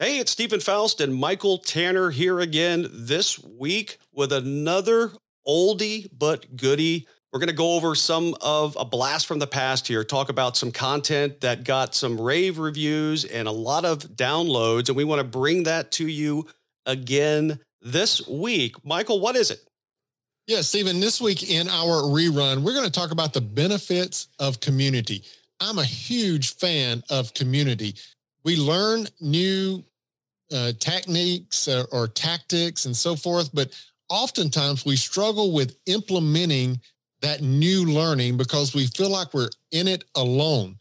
Hey, it's Steven Foust and Michael Tanner here again this week with another oldie but goodie. We're going to go over some of a blast from the past here, talk about some content that got some rave reviews and a lot of downloads. And we want to bring that to you again this week. Michael, what is it? Yeah, Steven, this week in our rerun, we're going to talk about the benefits of community. I'm a huge fan of community we learn new uh, techniques or, or tactics and so forth, but oftentimes we struggle with implementing that new learning because we feel like we're in it alone.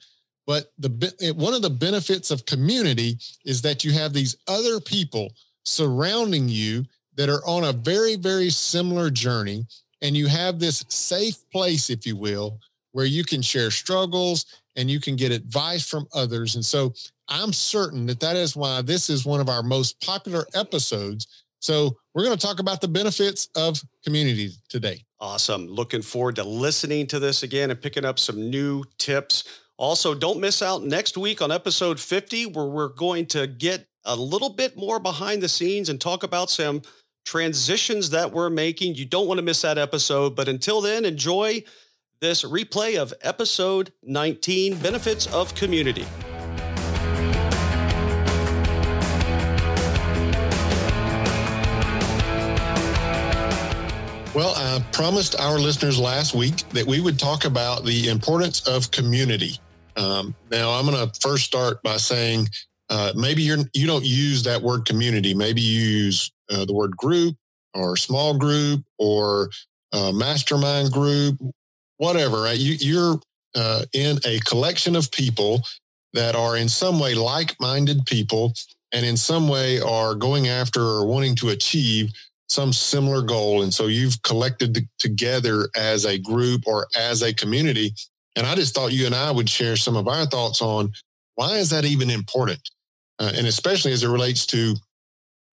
But the one of the benefits of community is that you have these other people surrounding you that are on a very, very similar journey. And you have this safe place, if you will, where you can share struggles and you can get advice from others. And so I'm certain that that is why this is one of our most popular episodes. So we're going to talk about the benefits of community today. Awesome. Looking forward to listening to this again and picking up some new tips. Also, don't miss out next week on episode 50, where we're going to get a little bit more behind the scenes and talk about some transitions that we're making. You don't want to miss that episode. But until then, enjoy this replay of episode 19 Benefits of Community. Well, I promised our listeners last week that we would talk about the importance of community. Um, now, I'm going to first start by saying uh, maybe you're you don't use that word community. Maybe you use uh, the word group or small group or uh, mastermind group, whatever, right? You, you're uh, in a collection of people that are in some way like-minded people and in some way are going after or wanting to achieve some similar goal. And so you've collected together as a group or as a community. And I just thought you and I would share some of our thoughts on why is that even important? Uh, and especially as it relates to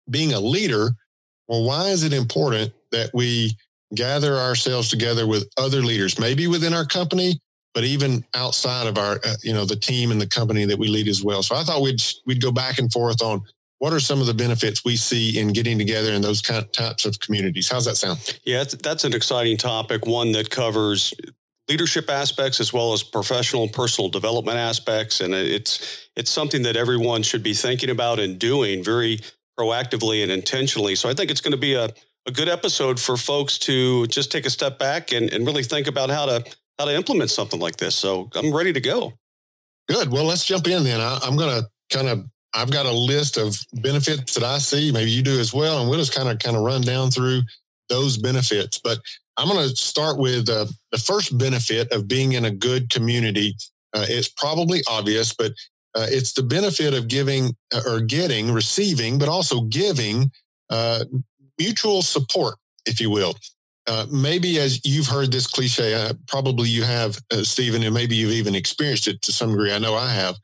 being a leader, well, why is it important that we gather ourselves together with other leaders, maybe within our company, but even outside of our, uh, you know, the team and the company that we lead as well. So I thought we'd we'd go back and forth on what are some of the benefits we see in getting together in those kind of types of communities. How's that sound? Yeah, that's an exciting topic, one that covers leadership aspects as well as professional and personal development aspects and it's it's something that everyone should be thinking about and doing very proactively and intentionally. So I think it's going to be a a good episode for folks to just take a step back and, and really think about how to how to implement something like this. So I'm ready to go. Good. Well, let's jump in then. I, I'm going to kind of I've got a list of benefits that I see. Maybe you do as well, and we'll just kind of kind of run down through those benefits. But I'm going to start with uh, the first benefit of being in a good community. Uh, it's probably obvious, but uh, it's the benefit of giving uh, or getting, receiving, but also giving uh, mutual support, if you will. Uh, maybe as you've heard this cliche, uh, probably you have, uh, Steven, and maybe you've even experienced it to some degree. I know I have.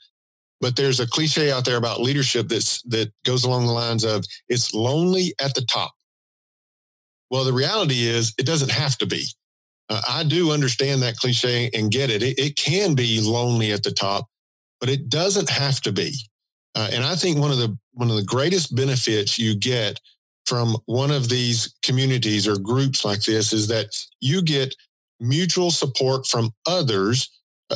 But there's a cliche out there about leadership that's that goes along the lines of it's lonely at the top. Well, the reality is it doesn't have to be. Uh, I do understand that cliche and get it. it. It can be lonely at the top, but it doesn't have to be. Uh, and I think one of the one of the greatest benefits you get from one of these communities or groups like this is that you get mutual support from others.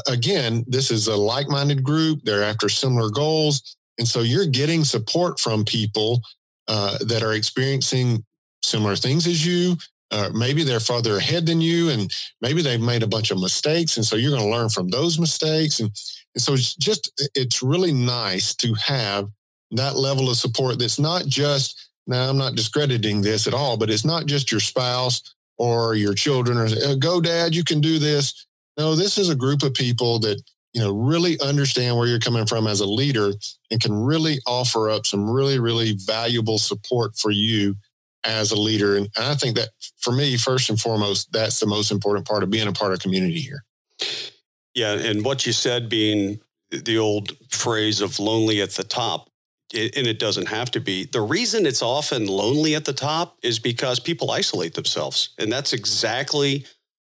Again, this is a like minded group, they're after similar goals. And so you're getting support from people uh, that are experiencing similar things as you. Uh, maybe they're farther ahead than you, and maybe they've made a bunch of mistakes. And so you're going to learn from those mistakes. And, and so it's just, it's really nice to have that level of support that's not just now, I'm not discrediting this at all, but it's not just your spouse or your children or uh, go, dad, you can do this. No, this is a group of people that, you know, really understand where you're coming from as a leader and can really offer up some really, really valuable support for you as a leader. And I think that for me, first and foremost, that's the most important part of being a part of community here. Yeah. And what you said being the old phrase of lonely at the top, and it doesn't have to be. The reason it's often lonely at the top is because people isolate themselves. And that's exactly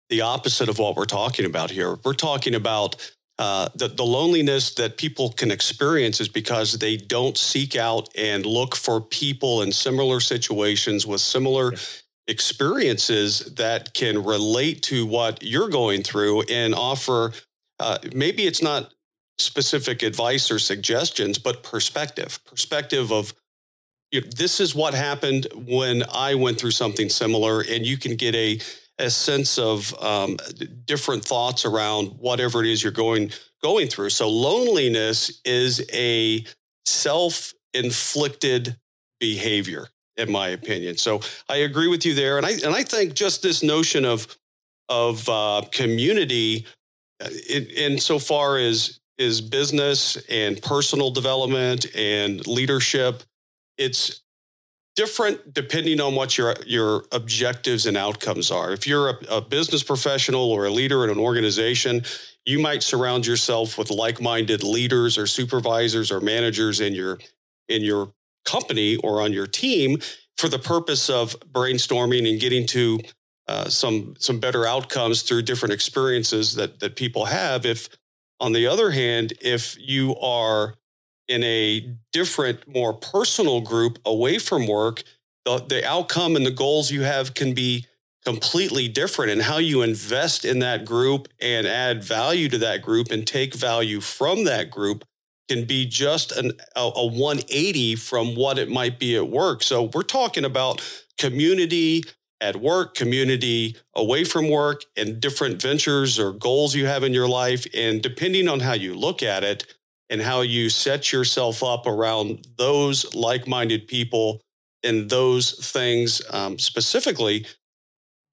the opposite of what we're talking about here. We're talking about uh, the, the loneliness that people can experience is because they don't seek out and look for people in similar situations with similar experiences that can relate to what you're going through and offer uh, maybe it's not specific advice or suggestions but perspective perspective of you know, this is what happened when i went through something similar and you can get a a sense of um, different thoughts around whatever it is you're going going through. So loneliness is a self-inflicted behavior, in my opinion. So I agree with you there, and I and I think just this notion of of uh, community, uh, in, insofar as is business and personal development and leadership, it's different depending on what your your objectives and outcomes are. If you're a, a, business professional or a leader in an organization, you might surround yourself with like-minded leaders or supervisors or managers in your in your company or on your team for the purpose of brainstorming and getting to uh, some some better outcomes through different experiences that that people have. If on the other hand, if you are in a different, more personal group away from work, the, the outcome and the goals you have can be completely different and how you invest in that group and add value to that group and take value from that group can be just an, a, a 180 from what it might be at work. So we're talking about community at work, community away from work, and different ventures or goals you have in your life. And depending on how you look at it, and how you set yourself up around those like minded people and those things um, specifically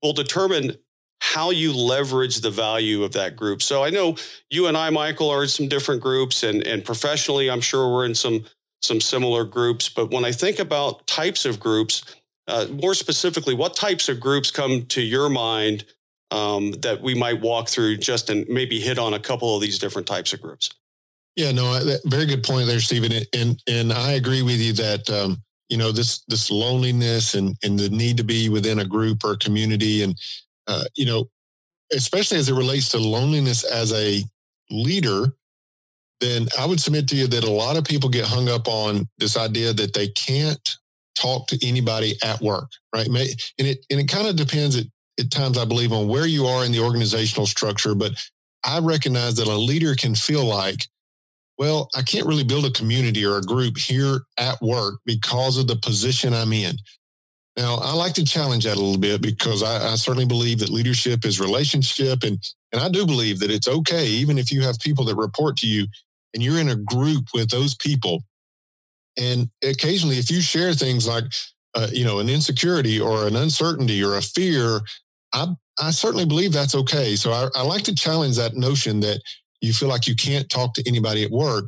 will determine how you leverage the value of that group. So I know you and I, Michael, are in some different groups, and, and professionally, I'm sure we're in some some similar groups. But when I think about types of groups, uh, more specifically, what types of groups come to your mind um, that we might walk through just and maybe hit on a couple of these different types of groups? Yeah, no, very good point there, Steven. And and I agree with you that um, you know this this loneliness and and the need to be within a group or community, and uh, you know, especially as it relates to loneliness as a leader, then I would submit to you that a lot of people get hung up on this idea that they can't talk to anybody at work, right? And it and it kind of depends at, at times, I believe, on where you are in the organizational structure. But I recognize that a leader can feel like well, I can't really build a community or a group here at work because of the position I'm in. Now, I like to challenge that a little bit because I, I, certainly believe that leadership is relationship. And, and I do believe that it's okay, even if you have people that report to you and you're in a group with those people. And occasionally, if you share things like, uh, you know, an insecurity or an uncertainty or a fear, I, I certainly believe that's okay. So I, I like to challenge that notion that you feel like you can't talk to anybody at work.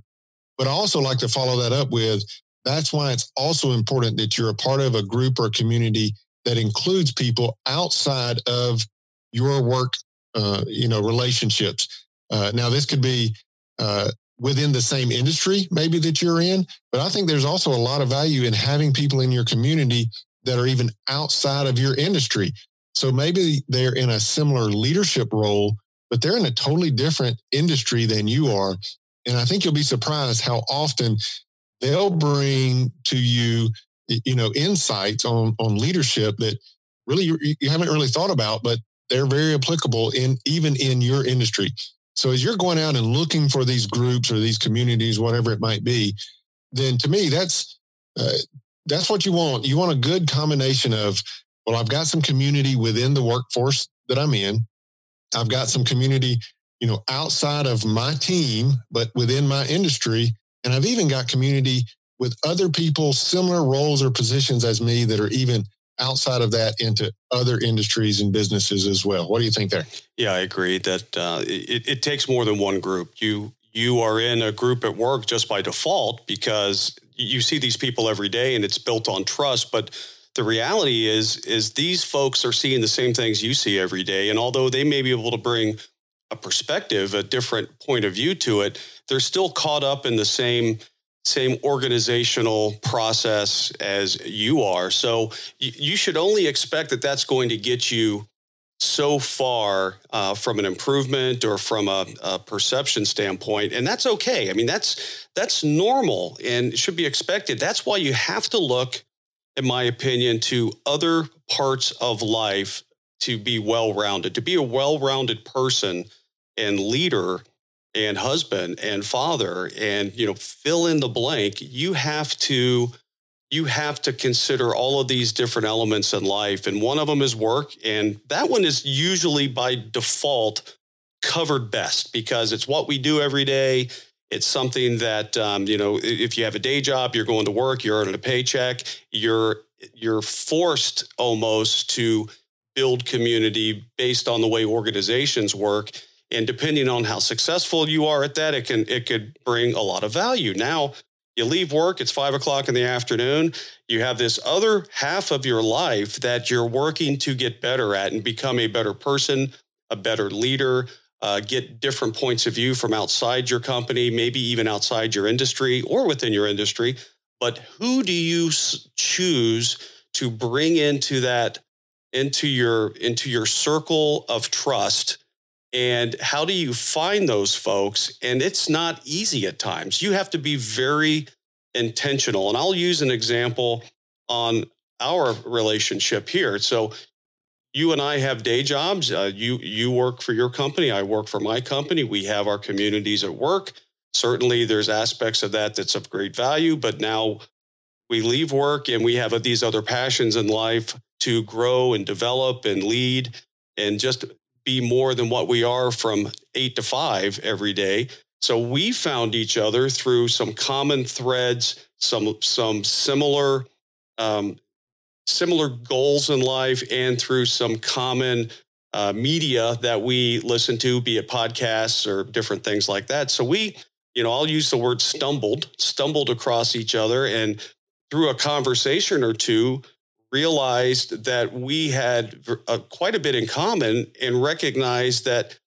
But I also like to follow that up with that's why it's also important that you're a part of a group or community that includes people outside of your work, uh, you know, relationships. Uh, now, this could be uh, within the same industry, maybe that you're in, but I think there's also a lot of value in having people in your community that are even outside of your industry. So maybe they're in a similar leadership role, but they're in a totally different industry than you are. And I think you'll be surprised how often they'll bring to you, you know, insights on, on leadership that really you, haven't really thought about, but they're very applicable in even in your industry. So as you're going out and looking for these groups or these communities, whatever it might be, then to me, that's, uh, that's what you want. You want a good combination of, well, I've got some community within the workforce that I'm in. I've got some community, you know, outside of my team, but within my industry. And I've even got community with other people, similar roles or positions as me that are even outside of that into other industries and businesses as well. What do you think there? Yeah, I agree that uh, it, it takes more than one group. You you are in a group at work just by default because you see these people every day and it's built on trust, but the reality is is these folks are seeing the same things you see every day and although they may be able to bring a perspective a different point of view to it they're still caught up in the same same organizational process as you are so you, should only expect that that's going to get you so far uh, from an improvement or from a, a, perception standpoint, and that's okay. I mean, that's that's normal and should be expected. That's why you have to look, in my opinion, to other parts of life to be well-rounded, to be a well-rounded person and leader and husband and father and you know fill in the blank you have to you have to consider all of these different elements in life. And one of them is work. And that one is usually by default covered best because it's what we do every day. It's something that, um, you know, if you have a day job, you're going to work, you're earning a paycheck, you're, you're forced almost to build community based on the way organizations work. And depending on how successful you are at that, it can, it could bring a lot of value. Now, you leave work, it's five o'clock in the afternoon. You have this other half of your life that you're working to get better at and become a better person, a better leader, uh, get different points of view from outside your company, maybe even outside your industry or within your industry. But who do you choose to bring into that into your into your circle of trust and how do you find those folks? And it's not easy at times. You have to be very intentional. And I'll use an example on our relationship here. So you and I have day jobs. Uh, you you work for your company. I work for my company. We have our communities at work. Certainly, there's aspects of that that's of great value. But now we leave work and we have these other passions in life to grow and develop and lead and just be more than what we are from eight to five every day. So we found each other through some common threads, some some similar um, similar goals in life, and through some common uh, media that we listen to, be it podcasts or different things like that. So we, you know, I'll use the word stumbled, stumbled across each other, and through a conversation or two, realized that we had uh, quite a bit in common and recognized that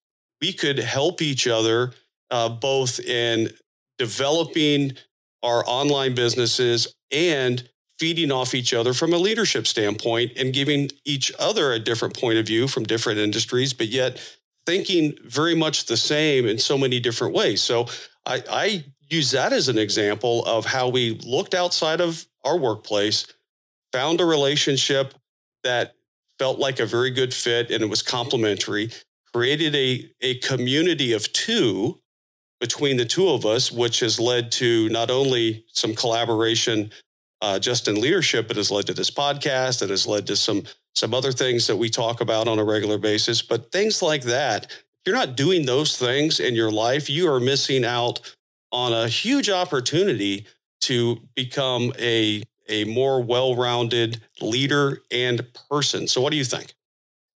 we could help each other uh, both in developing our online businesses and feeding off each other from a leadership standpoint and giving each other a different point of view from different industries, but yet thinking very much the same in so many different ways. So I, I use that as an example of how we looked outside of our workplace found a relationship that felt like a very good fit and it was complementary, created a, a community of two between the two of us, which has led to not only some collaboration uh, just in leadership, but has led to this podcast and has led to some some other things that we talk about on a regular basis. But things like that, if you're not doing those things in your life, you are missing out on a huge opportunity to become a a more well-rounded leader and person. So what do you think?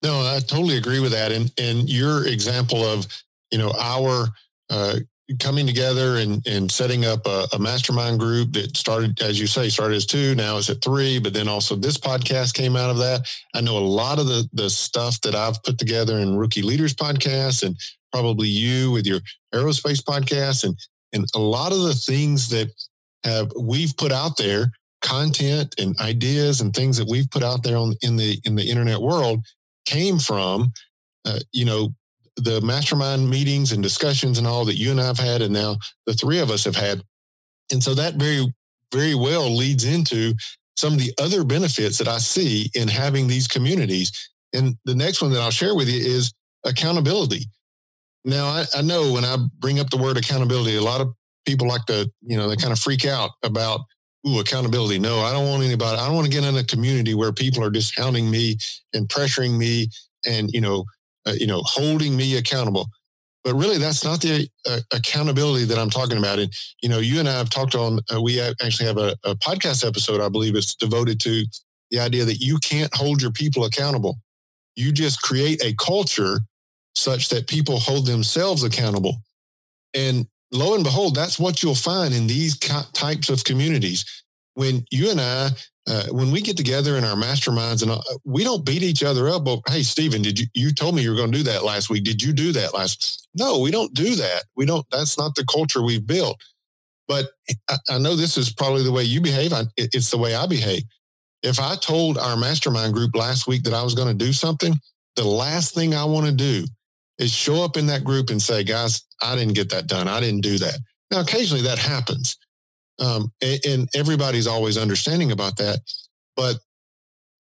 No, I totally agree with that. And and your example of, you know, our uh, coming together and, and setting up a, a, mastermind group that started, as you say, started as two, now it's at three, but then also this podcast came out of that. I know a lot of the, the stuff that I've put together in Rookie Leaders podcast and probably you with your aerospace podcast and, and a lot of the things that have we've put out there content and ideas and things that we've put out there on in the in the internet world came from uh, you know the mastermind meetings and discussions and all that you and I've had and now the three of us have had. And so that very very well leads into some of the other benefits that I see in having these communities. And the next one that I'll share with you is accountability. Now I, I know when I bring up the word accountability a lot of people like to you know they kind of freak out about ooh, accountability. No, I don't want anybody. I don't want to get in a community where people are discounting me and pressuring me and, you know, uh, you know, holding me accountable. But really, that's not the uh, accountability that I'm talking about. And, you know, you and I have talked on, uh, we actually have a, a podcast episode, I believe it's devoted to the idea that you can't hold your people accountable. You just create a culture such that people hold themselves accountable. And lo and behold, that's what you'll find in these types of communities. When you and I, uh, when we get together in our masterminds, and uh, we don't beat each other up. But hey, Steven, did you you told me you were going to do that last week? Did you do that last? No, we don't do that. We don't. That's not the culture we've built. But I, I know this is probably the way you behave. I, it's the way I behave. If I told our mastermind group last week that I was going to do something, the last thing I want to do is show up in that group and say, guys, I didn't get that done. I didn't do that. Now, occasionally that happens. Um, and, and everybody's always understanding about that. But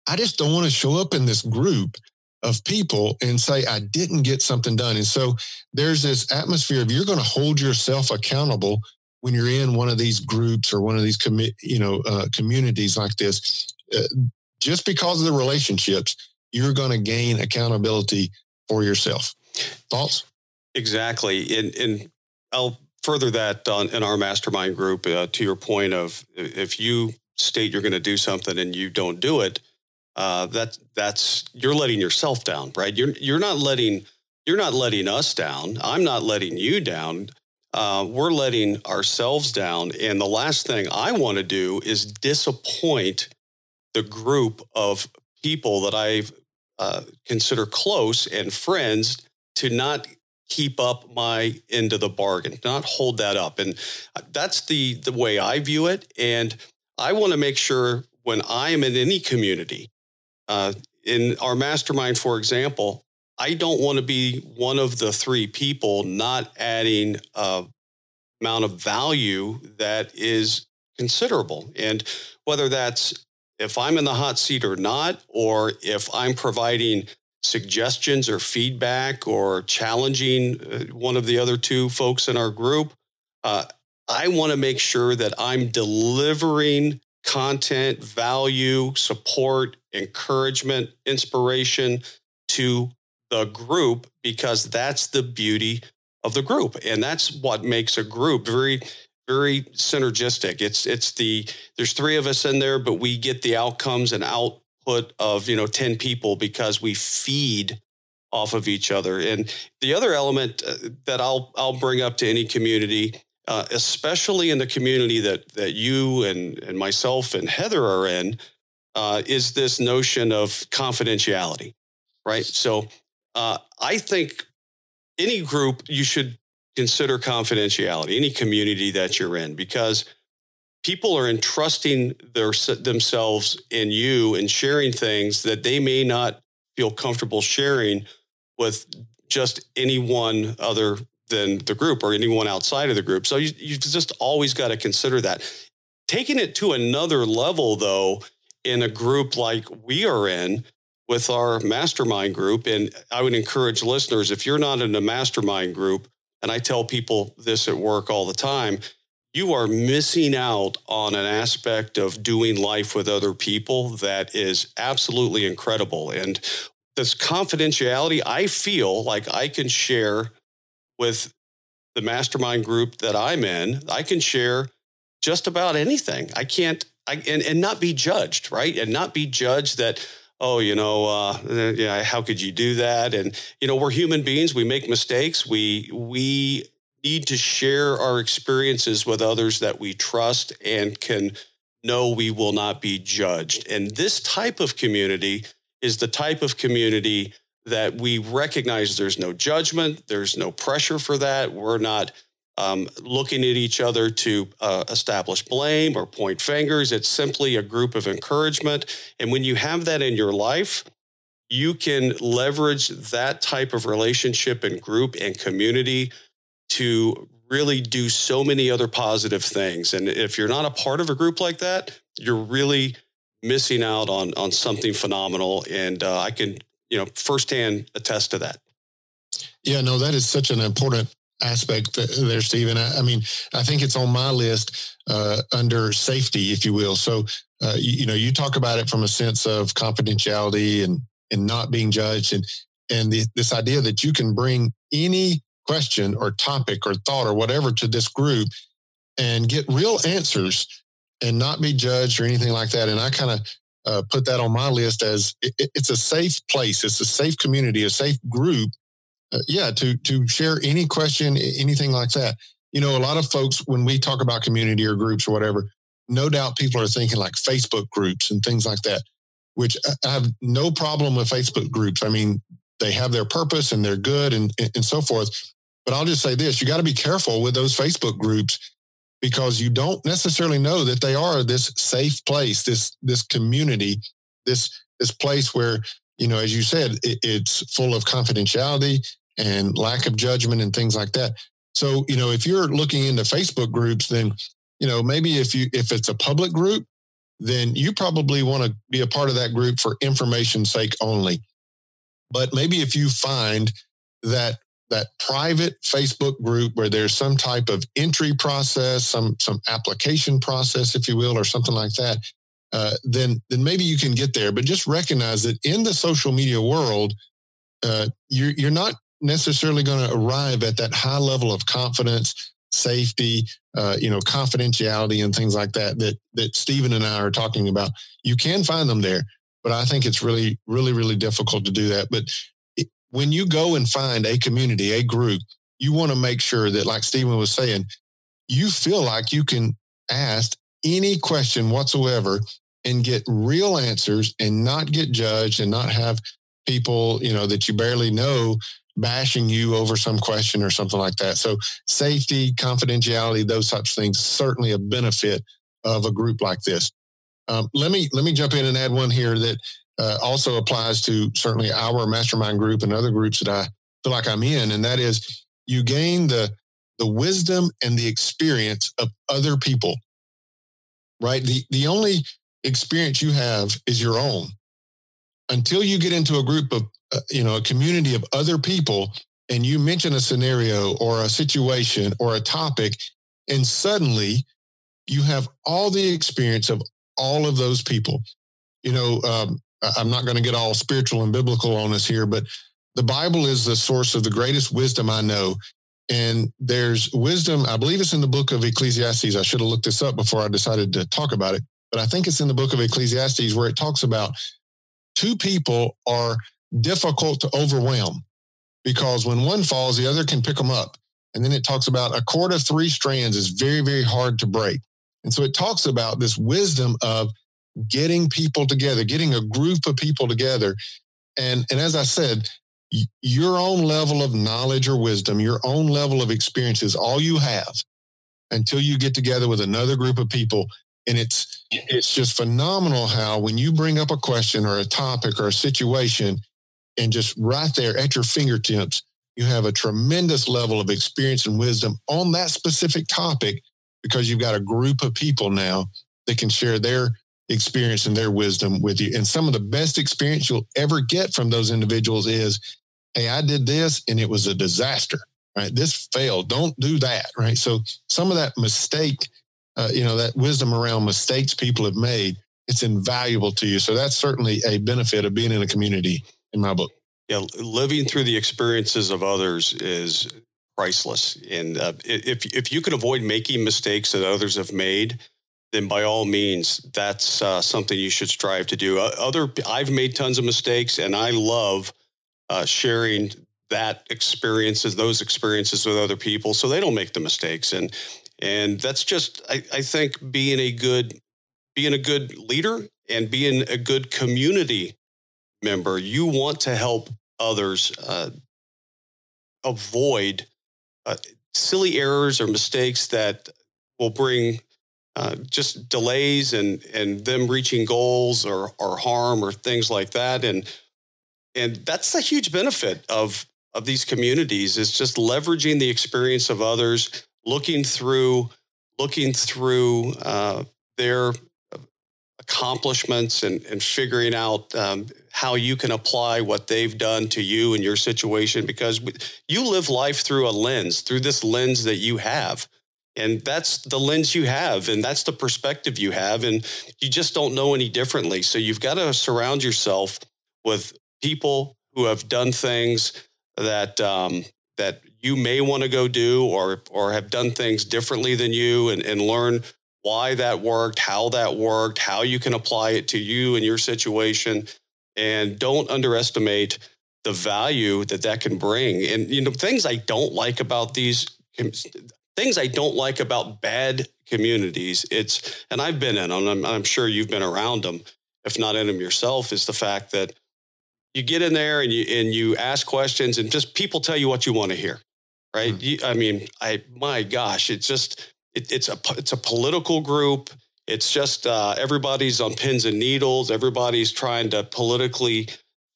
I just don't want to show up in this group of people and say I didn't get something done. And so there's this atmosphere of you're going to hold yourself accountable when you're in one of these groups or one of these commi- you know uh, communities like this. Uh, just because of the relationships, you're going to gain accountability for yourself. Thoughts? Exactly, and and I'll further that on in our mastermind group. Uh, to your point of if you state you're going to do something and you don't do it, uh, that that's you're letting yourself down, right? You're you're not letting you're not letting us down. I'm not letting you down. Uh, we're letting ourselves down. And the last thing I want to do is disappoint the group of people that I uh, consider close and friends to not keep up my end of the bargain, not hold that up. And uh, that's the the way I view it. And I want to make sure when I am in any community uh, in our mastermind, for example, I don't want to be one of the three people not adding a amount of value that is considerable. And whether that's if I'm in the hot seat or not, or if I'm providing suggestions or feedback or challenging uh, one of the other two folks in our group, uh, I want to make sure that I'm delivering content, value, support, encouragement, inspiration to the group because that's the beauty of the group. And that's what makes a group very very synergistic. It's it's the there's three of us in there but we get the outcomes and output of you know 10 people because we feed off of each other and the other element uh, that I'll I'll bring up to any community uh, especially in the community that that you and and myself and Heather are in, uh, is this notion of confidentiality, right? So uh, I think any group you should consider confidentiality, any community that you're in, because people are entrusting their themselves in you and sharing things that they may not feel comfortable sharing with just anyone other than the group or anyone outside of the group. So you, you just always got to consider that. Taking it to another level, though, in a group like we are in with our mastermind group, and I would encourage listeners if you're not in a mastermind group, and I tell people this at work all the time, you are missing out on an aspect of doing life with other people that is absolutely incredible. And this confidentiality, I feel like I can share with the mastermind group that I'm in, I can share just about anything. I can't, I, and, and not be judged, right? And not be judged that, oh, you know, uh, yeah, how could you do that? And, you know, we're human beings. We make mistakes. We, we need to share our experiences with others that we trust and can know we will not be judged. And this type of community is the type of community that we recognize there's no judgment, there's no pressure for that. We're not um, looking at each other to uh, establish blame or point fingers. It's simply a group of encouragement. And when you have that in your life, you can leverage that type of relationship and group and community to really do so many other positive things. And if you're not a part of a group like that, you're really missing out on on something phenomenal. And uh, I can you know, firsthand attest to that. Yeah, no, that is such an important aspect there, Steven. I, I mean, I think it's on my list uh, under safety, if you will. So, uh, you, you, know, you talk about it from a sense of confidentiality and and not being judged, and and the, this idea that you can bring any question or topic or thought or whatever to this group and get real answers and not be judged or anything like that. And I kind of uh, put that on my list as it, it's a safe place. It's a safe community, a safe group. Uh, yeah, to to share any question, anything like that. You know, a lot of folks when we talk about community or groups or whatever, no doubt people are thinking like Facebook groups and things like that. Which I have no problem with Facebook groups. I mean, they have their purpose and they're good and and so forth. But I'll just say this: you got to be careful with those Facebook groups because you don't necessarily know that they are this safe place, this this community, this this place where you know, as you said, it, it's full of confidentiality and lack of judgment and things like that. So, you know, if you're looking into Facebook groups, then, you know, maybe if you if it's a public group, then you probably want to be a part of that group for information's sake only. But maybe if you find that that private Facebook group where there's some type of entry process, some some application process, if you will, or something like that, uh, then then maybe you can get there. But just recognize that in the social media world, uh, you're you're not necessarily going to arrive at that high level of confidence, safety, uh, you know, confidentiality, and things like that that that Steven and I are talking about. You can find them there, but I think it's really, really, really difficult to do that. But when you go and find a community, a group, you want to make sure that, like Steven was saying, you feel like you can ask any question whatsoever and get real answers and not get judged and not have people, you know, that you barely know bashing you over some question or something like that. So safety, confidentiality, those types of things, certainly a benefit of a group like this. Um, let me let me jump in and add one here that uh, also applies to certainly our mastermind group and other groups that I feel like I'm in, and that is you gain the the wisdom and the experience of other people. Right. The the only experience you have is your own. Until you get into a group of uh, you know, a community of other people and you mention a scenario or a situation or a topic, and suddenly you have all the experience of all of those people. You know, um, I'm not going to get all spiritual and biblical on us here, but the Bible is the source of the greatest wisdom I know. And there's wisdom, I believe it's in the book of Ecclesiastes. I should have looked this up before I decided to talk about it, but I think it's in the book of Ecclesiastes where it talks about two people are difficult to overwhelm because when one falls, the other can pick them up. And then it talks about a cord of three strands is very, very hard to break. And so it talks about this wisdom of getting people together, getting a group of people together. And, and as I said, your own level of knowledge or wisdom, your own level of experience is all you have until you get together with another group of people. And it's it's just phenomenal how when you bring up a question or a topic or a situation, and just right there at your fingertips, you have a tremendous level of experience and wisdom on that specific topic because you've got a group of people now that can share their experience and their wisdom with you. And some of the best experience you'll ever get from those individuals is, hey, I did this and it was a disaster, right? This failed. Don't do that, right? So some of that mistake, uh, you know, that wisdom around mistakes people have made, it's invaluable to you. So that's certainly a benefit of being in a community in my book. Yeah, living through the experiences of others is priceless. And uh, if if you can avoid making mistakes that others have made, then by all means, that's uh, something you should strive to do. Other, I've made tons of mistakes, and I love uh, sharing that experiences, those experiences with other people, so they don't make the mistakes. And and that's just, I, I think, being a good being a good leader and being a good community member, you want to help others uh, avoid uh, silly errors or mistakes that will bring uh, just delays and and them reaching goals or or harm or things like that. And and that's a huge benefit of of these communities is just leveraging the experience of others looking through looking through uh, their accomplishments and, and figuring out um, how you can apply what they've done to you and your situation because you live life through a lens, through this lens that you have. And that's the lens you have, and that's the perspective you have. And you just don't know any differently. So you've got to surround yourself with people who have done things that um, that you may want to go do or or have done things differently than you and, and learn why that worked, how that worked, how you can apply it to you and your situation. And don't underestimate the value that that can bring. And, you know, things I don't like about these things I don't like about bad communities, it's, and I've been in them, I'm, I'm sure you've been around them, if not in them yourself, is the fact that you get in there and you, and you ask questions and just people tell you what you want to hear. Right. Mm. You, I mean, I, my gosh, it's just, it, it's a it's a political group. It's just uh, everybody's on pins and needles. Everybody's trying to politically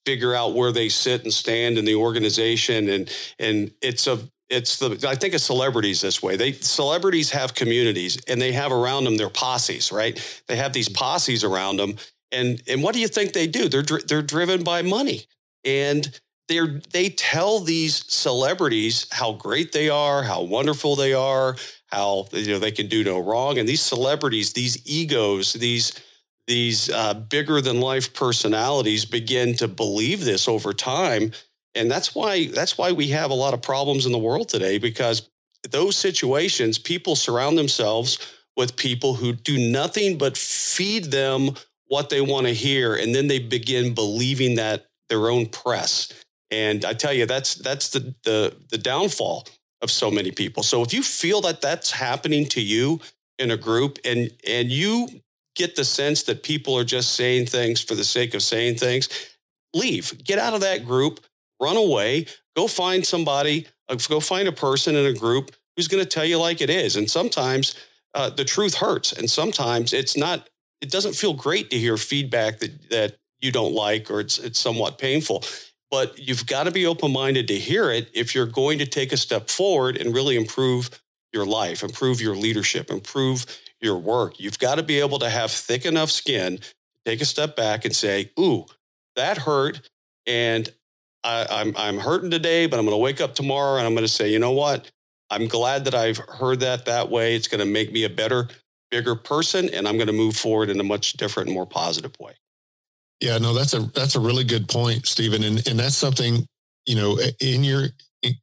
figure out where they sit and stand in the organization and and it's a it's the I think of celebrities this way. They celebrities have communities and they have around them their posses, right? They have these posses around them, and and what do you think they do? They're they're driven by money, and they're they tell these celebrities how great they are, how wonderful they are, how you know they can do no wrong, and these celebrities, these egos, these these uh, bigger than life personalities begin to believe this over time. And that's why that's why we have a lot of problems in the world today because those situations people surround themselves with people who do nothing but feed them what they want to hear and then they begin believing that their own press. And i tell you that's that's the the, the downfall of so many people so if you feel that that's happening to you in a group and and you get the sense that people are just saying things for the sake of saying things leave get out of that group run away, go find somebody, uh, go find a person in a group who's going to tell you like it is. And sometimes uh, the truth hurts, and sometimes it's not. It doesn't feel great to hear feedback that that you don't like, or it's it's somewhat painful. But you've got to be open minded to hear it if you're going to take a step forward and really improve your life, improve your leadership, improve your work. You've got to be able to have thick enough skin to take a step back and say, "Ooh, that hurt." And I, I'm I'm hurting today, but I'm going to wake up tomorrow and I'm going to say, you know what? I'm glad that I've heard that that way. It's going to make me a better, bigger person, and I'm going to move forward in a much different, more positive way. Yeah, no, that's a that's a really good point, Steven, and and that's something you know in your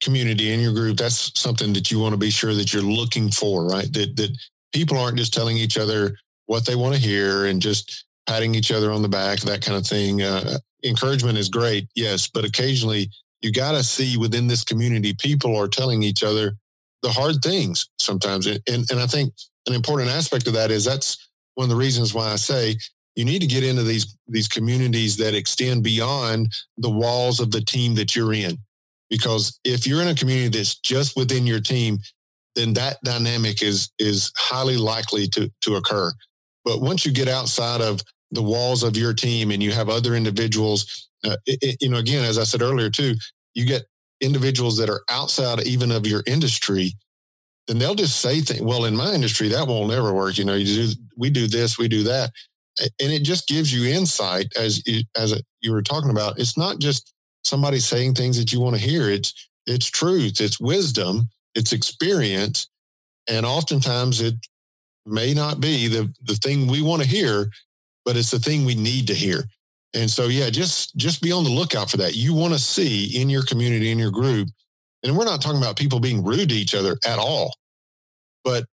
community in your group. That's something that you want to be sure that you're looking for, right? That that people aren't just telling each other what they want to hear and just patting each other on the back, that kind of thing. Uh, encouragement is great, yes, but occasionally you got to see within this community, people are telling each other the hard things sometimes. And, and I think an important aspect of that is that's one of the reasons why I say you need to get into these these communities that extend beyond the walls of the team that you're in. Because if you're in a community that's just within your team, then that dynamic is is highly likely to to occur. But once you get outside of the walls of your team and you have other individuals, uh, it, you know, again, as I said earlier too, you get individuals that are outside even of your industry, then they'll just say things. Well, in my industry, that won't ever work. You know, you do we do this, we do that, and it just gives you insight as as you were talking about. It's not just somebody saying things that you want to hear. It's it's truth, it's wisdom, it's experience, and oftentimes it may not be the the thing we want to hear, but it's the thing we need to hear. And so, yeah, just just be on the lookout for that. You want to see in your community, in your group, and we're not talking about people being rude to each other at all. But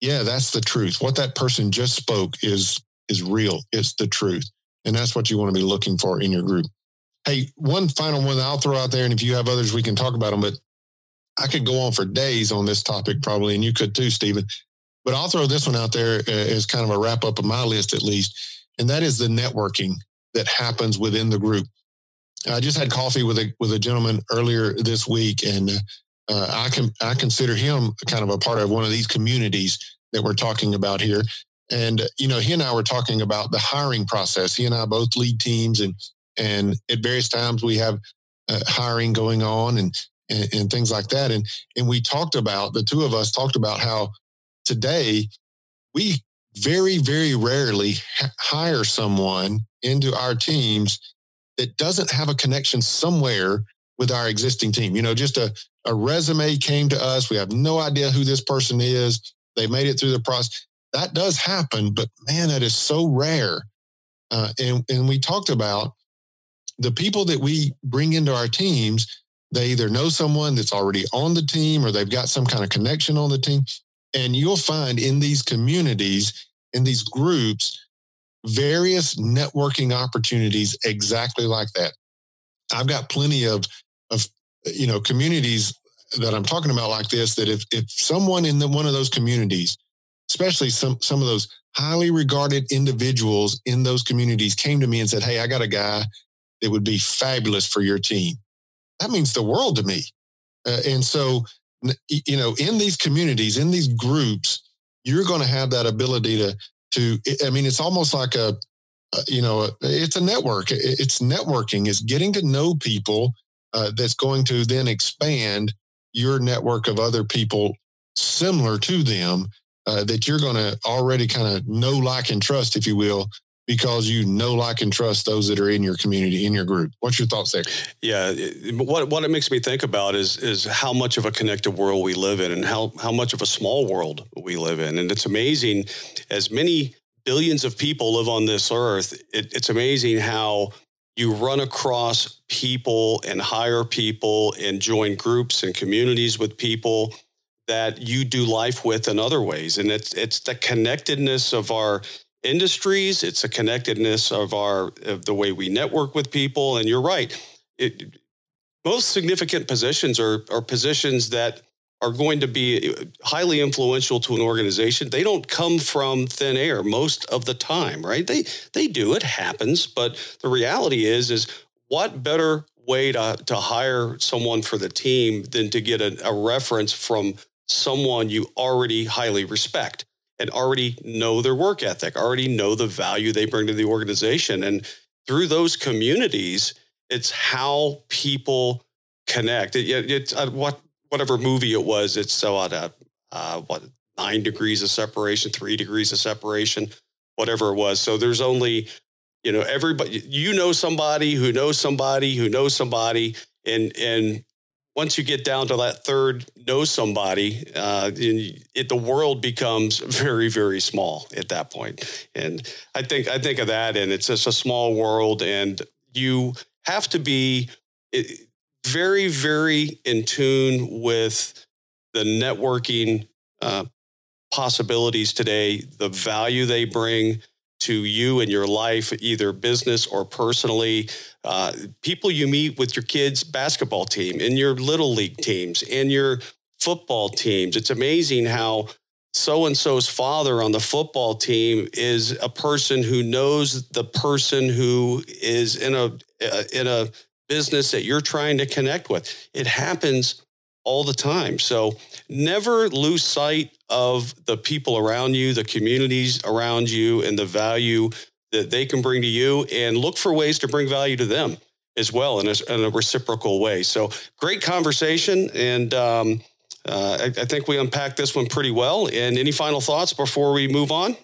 yeah, that's the truth. What that person just spoke is is real. It's the truth, and that's what you want to be looking for in your group. Hey, one final one I'll throw out there, and if you have others, we can talk about them. But I could go on for days on this topic, probably, and you could too, Steven. But I'll throw this one out there uh, as kind of a wrap up of my list, at least and that is the networking that happens within the group. I just had coffee with a with a gentleman earlier this week, and uh, I can I consider him kind of a part of one of these communities that we're talking about here. And you know, he and I were talking about the hiring process. He and I both lead teams, and and at various times we have uh, hiring going on and, and and things like that. And and we talked about the two of us talked about how today we very, very rarely hire someone into our teams that doesn't have a connection somewhere with our existing team. You know, just a, a resume came to us. We have no idea who this person is. They made it through the process. That does happen, but man, that is so rare. Uh, and, and we talked about the people that we bring into our teams, they either know someone that's already on the team or they've got some kind of connection on the team. And you'll find in these communities, in these groups, various networking opportunities exactly like that. I've got plenty of, of you know, communities that I'm talking about like this, that if, if someone in the, one of those communities, especially some, some of those highly regarded individuals in those communities came to me and said, Hey, I got a guy that would be fabulous for your team. That means the world to me. Uh, and so you know, in these communities, in these groups, you're going to have that ability to to. I mean, it's almost like a uh, you know, it's a network. It's networking. It's getting to know people uh, that's going to then expand your network of other people similar to them uh, that you're going to already kind of know, like, and trust, if you will, because you know, like, and trust those that are in your community, in your group. What's your thoughts there? Yeah, what what it makes me think about is is how much of a connected world we live in, and how how much of a small world we live in, and it's amazing as many billions of people live on this earth. It, it's amazing how you run across people and hire people and join groups and communities with people that you do life with in other ways. And it's it's the connectedness of our industries. It's the connectedness of our of the way we network with people. And you're right. It, most significant positions are are positions that are going to be uh, highly influential to an organization. They don't come from thin air most of the time, right? They they do. It happens, but the reality is is what better way to to hire someone for the team than to get a, a reference from someone you already highly respect and already know their work ethic, already know the value they bring to the organization, and through those communities, it's how people connect. It, it's uh, what whatever movie it was, it's so at a uh, what nine degrees of separation, three degrees of separation, whatever it was. So there's only, you know, everybody you know somebody who knows somebody who knows somebody, and and once you get down to that third know somebody, uh, it, the world becomes very very small at that. And I think I think of that, and it's just a small world, and you have to be. Very, very in tune with the networking uh, possibilities today, the value they bring to you and your life, either business or personally. Uh, people you meet with your kids' basketball team, in your little league teams, in your football teams. It's amazing how so and so's father on the football team is a person who knows the person who is in a uh, in a business that you're trying to connect with. It happens all the time. So never lose sight of the people around you, the communities around you, and the value that they can bring to you, and look for ways to bring value to them as well in a, in a reciprocal way. So great conversation. And um, uh, I, I think we unpacked this one pretty well. And any final thoughts before we move on?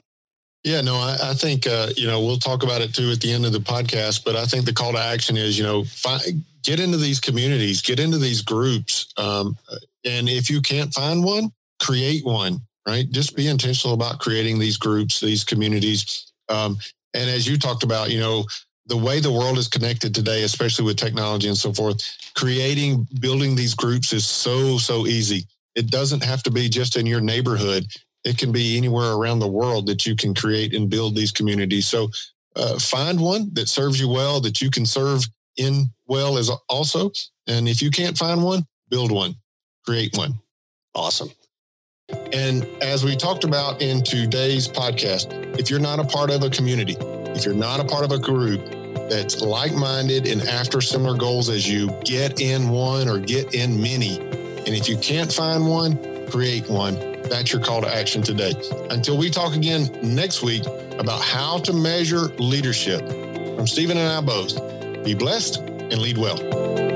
Yeah, no, I, I think uh, you know we'll talk about it too at the end of the podcast. But I think the call to action is you know find, get into these communities, get into these groups, um, and if you can't find one, create one. Right, just be intentional about creating these groups, these communities. Um, and as you talked about, you know, the way the world is connected today, especially with technology and so forth, creating, building these groups is so so easy. It doesn't have to be just in your neighborhood it can be anywhere around the world that you can create and build these communities. So uh, find one that serves you well, that you can serve in well as also. And if you can't find one, build one, create one. Awesome. And as we talked about in today's podcast, if you're not a part of a community, if you're not a part of a group that's like minded and after similar goals as you, get in one or get in many. And if you can't find one, create one that's your call to action today. Until we talk again next week about how to measure leadership. From Steven and I both, be blessed and lead well.